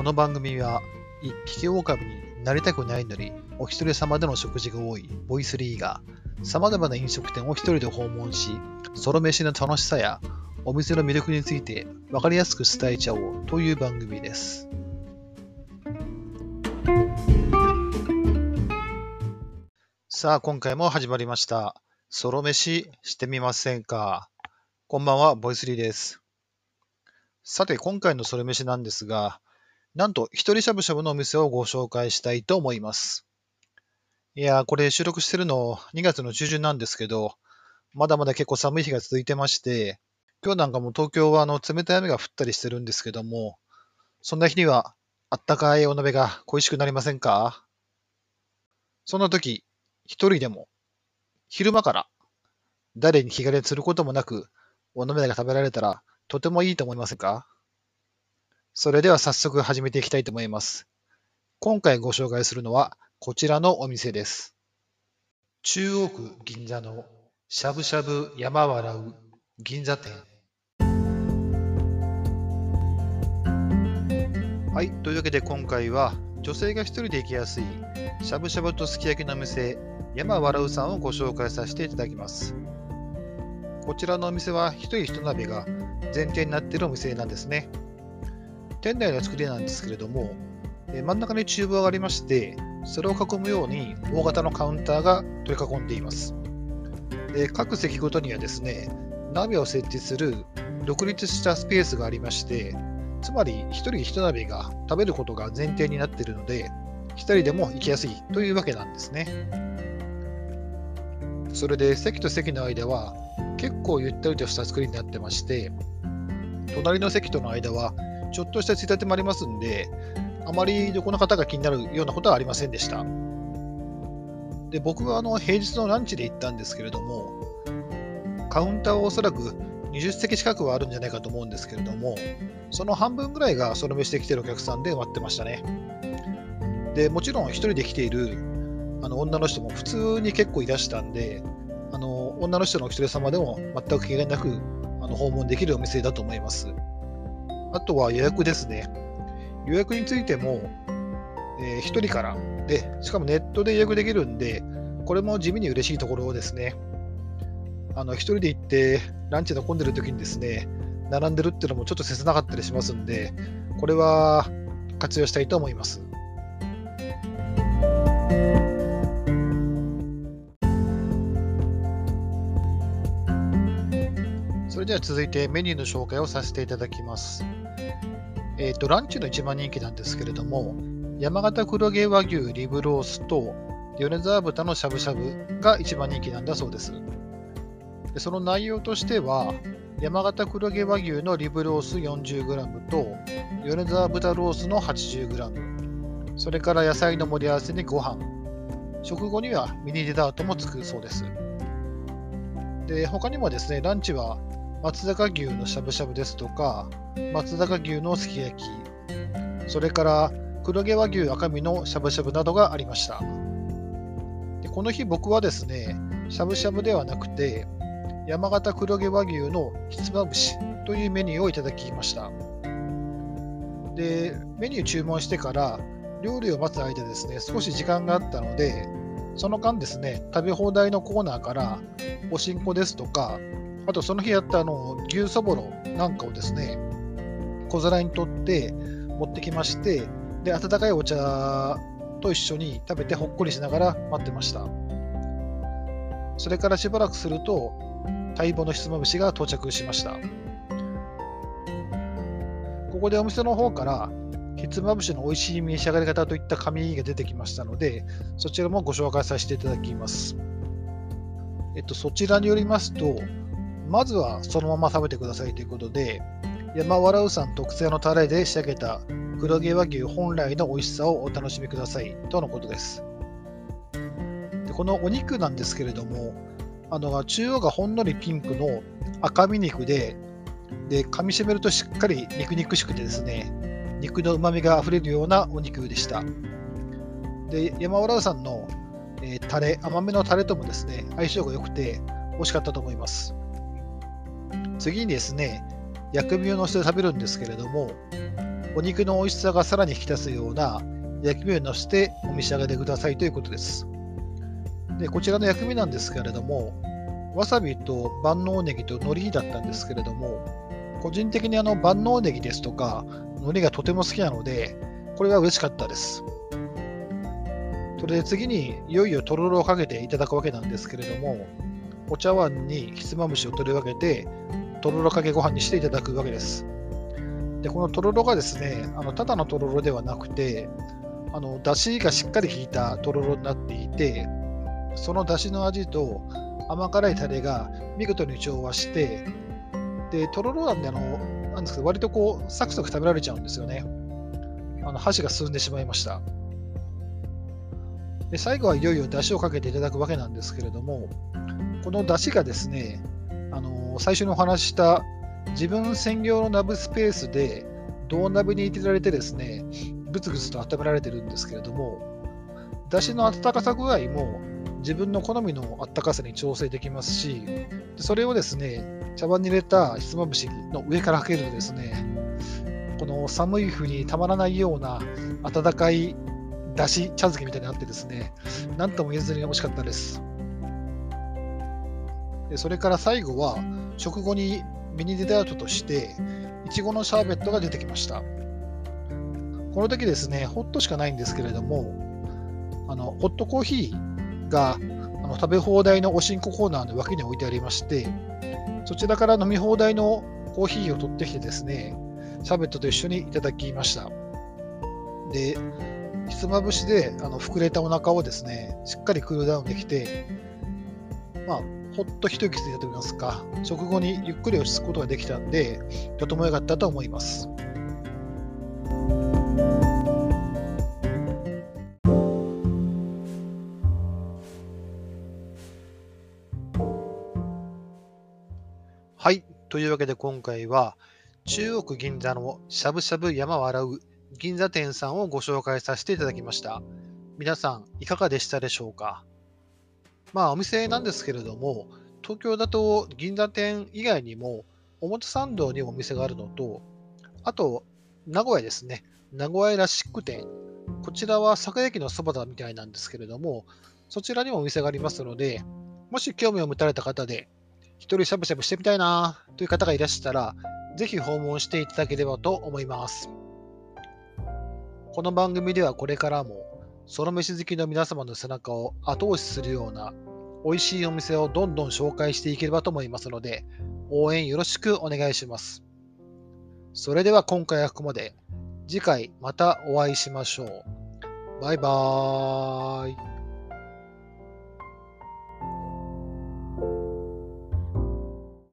この番組は、一匹狼になりたくないのに、お一人様での食事が多いボイスリーが、様々な飲食店を一人で訪問し、ソロ飯の楽しさや、お店の魅力について分かりやすく伝えちゃおうという番組です。さあ、今回も始まりました。ソロ飯してみませんかこんばんは、ボイスリーです。さて、今回のソロ飯なんですが、なんと、一人しゃぶしゃぶのお店をご紹介したいと思います。いやー、これ収録してるの2月の中旬なんですけど、まだまだ結構寒い日が続いてまして、今日なんかも東京はあの冷たい雨が降ったりしてるんですけども、そんな日にはあったかいお鍋が恋しくなりませんか？そんな時、一人でも、昼間から誰に気兼ねすることもなく、お鍋が食べられたらとてもいいと思いませんか？それでは早速始めていきたいと思います。今回ご紹介するのはこちらのお店です。中央区銀座のしゃぶしゃぶ山笑う銀座店。はい、というわけで今回は女性が一人で行きやすいしゃぶしゃぶとすき焼きの店山笑うさんをご紹介させていただきます。こちらのお店は一人一鍋が前提になっているお店なんですね。店内の作りなんですけれども、真ん中に厨房がありまして、それを囲むように大型のカウンターが取り囲んでいます。で各席ごとにはですね、鍋を設置する独立したスペースがありまして、つまり1人1鍋が食べることが前提になっているので、1人でも行きやすいというわけなんですね。それで席と席の間は結構ゆったりとした作りになってまして、隣の席との間はちょっとしたついたてもありますんで、あまりどこの方が気になるようなことはありませんでした。で僕はあの平日のランチで行ったんですけれども、カウンターはおそらく20席近くはあるんじゃないかと思うんですけれども、その半分ぐらいがその飯で来てるお客さんで埋まってましたね。でもちろん1人で来ているあの女の人も普通に結構いらしたんで、あの女の人のお一人様でも全く気がなくあの訪問できるお店だと思います。あとは予約ですね。予約についても、えー、1人からで、しかもネットで予約できるんで、これも地味に嬉しいところですね。あの1人で行ってランチで混んでる時にですね、並んでるっていうのもちょっと切なかったりしますんで、これは活用したいと思います。では続いてメニューの紹介をさせていただきます。えっ、ー、と、ランチの一番人気なんですけれども、山形黒毛和牛リブロースと米沢豚のしゃぶしゃぶが一番人気なんだそうです。でその内容としては、山形黒毛和牛のリブロース 40g と米沢豚ロースの 80g、それから野菜の盛り合わせにご飯、食後にはミニデザートもつくそうです。で他にもですね、ランチは松坂牛のしゃぶしゃぶですとか、松坂牛のすき焼き、それから黒毛和牛赤身のしゃぶしゃぶなどがありました。でこの日僕はですね、しゃぶしゃぶではなくて、山形黒毛和牛のひつまぶしというメニューをいただきました。で、メニュー注文してから料理を待つ間ですね、少し時間があったので、その間ですね、食べ放題のコーナーからおしんこですとか、あとその日やったあの牛そぼろなんかをですね、小皿に取って持ってきまして、で、温かいお茶と一緒に食べてほっこりしながら待ってました。それからしばらくすると、待望のひつまぶしが到着しました。ここでお店の方から、ひつまぶしの美味しい召し上がり方といった紙が出てきましたので、そちらもご紹介させていただきます。えっと、そちらによりますと、まずはそのまま食べてくださいということで、山笑うさん特製のタレで仕上げた黒毛和牛本来の美味しさをお楽しみくださいとのことです。でこのお肉なんですけれども、あの中央がほんのりピンクの赤身肉で、で噛みしめるとしっかり肉肉しくてですね、肉のうまみがあふれるようなお肉でした。で山笑うさんの、えー、タレ、甘めのタレともですね、相性が良くて美味しかったと思います。次にですね、薬味を乗せて食べるんですけれども、お肉の美味しさがさらに引き出すような焼き目をのせてお召し上がりくださいということです。でこちらの薬味なんですけれども、わさびと万能ネギと海苔だったんですけれども、個人的にあの万能ネギですとか、海苔がとても好きなので、これは嬉しかったです。それで次にいよいよとろろをかけていただくわけなんですけれども、お茶碗にひつまぶしを取り分けて、とろろかけご飯にしていただくわけです。で、このとろろがですね、あのただのとろろではなくて、あの出汁がしっかり効いたとろろになっていて、その出汁の味と甘辛いタレが見事に調和して、で、とろろなんで、あの、なんですけど、割とこう、サクサク食べられちゃうんですよね。あの箸が進んでしまいました。で最後はいよいよ出汁をかけていただくわけなんですけれども、この出汁がですね、あの最初にお話した自分専用の鍋スペースで銅鍋に入れられてですね、ぐつぐつと温められてるんですけれども、出汁の温かさ具合も自分の好みの温かさに調整できますし、それをですね、茶碗に入れたひつまぶしの上からかけるとですね、この寒い冬にたまらないような温かいだし茶漬けみたいになってですね、なんとも言えずに美味しかったです。でそれから最後は、食後にミニデザートとして、いちごのシャーベットが出てきました。この時ですね、ホットしかないんですけれども、あのホットコーヒーがあの食べ放題のおしんこコーナーの脇に置いてありまして、そちらから飲み放題のコーヒーを取ってきてですね、シャーベットと一緒にいただきました。で、ひつまぶしであの膨れたお腹をですね、しっかりクールダウンできて、まあ、ほっと一息ついたと言いますか、食後にゆっくり落ち着くことができたんで、とても良かったと思います。はい。というわけで今回は、中国銀座のしゃぶしゃぶ山笑う銀座店さんをご紹介させていただきました。皆さん、いかがでしたでしょうか？まあ、お店なんですけれども、東京だと銀座店以外にも、表参道にもお店があるのと、あと、名古屋ですね。名古屋らしく店。こちらは坂駅のそばだみたいなんですけれども、そちらにもお店がありますので、もし興味を持たれた方で、一人しゃぶしゃぶしてみたいなという方がいらしたら、ぜひ訪問していただければと思います。この番組ではこれからも、ソロ飯好きの皆様の背中を後押しするような美味しいお店をどんどん紹介していければと思いますので、応援よろしくお願いします。それでは今回はここまで。次回またお会いしましょう。バイバーイ。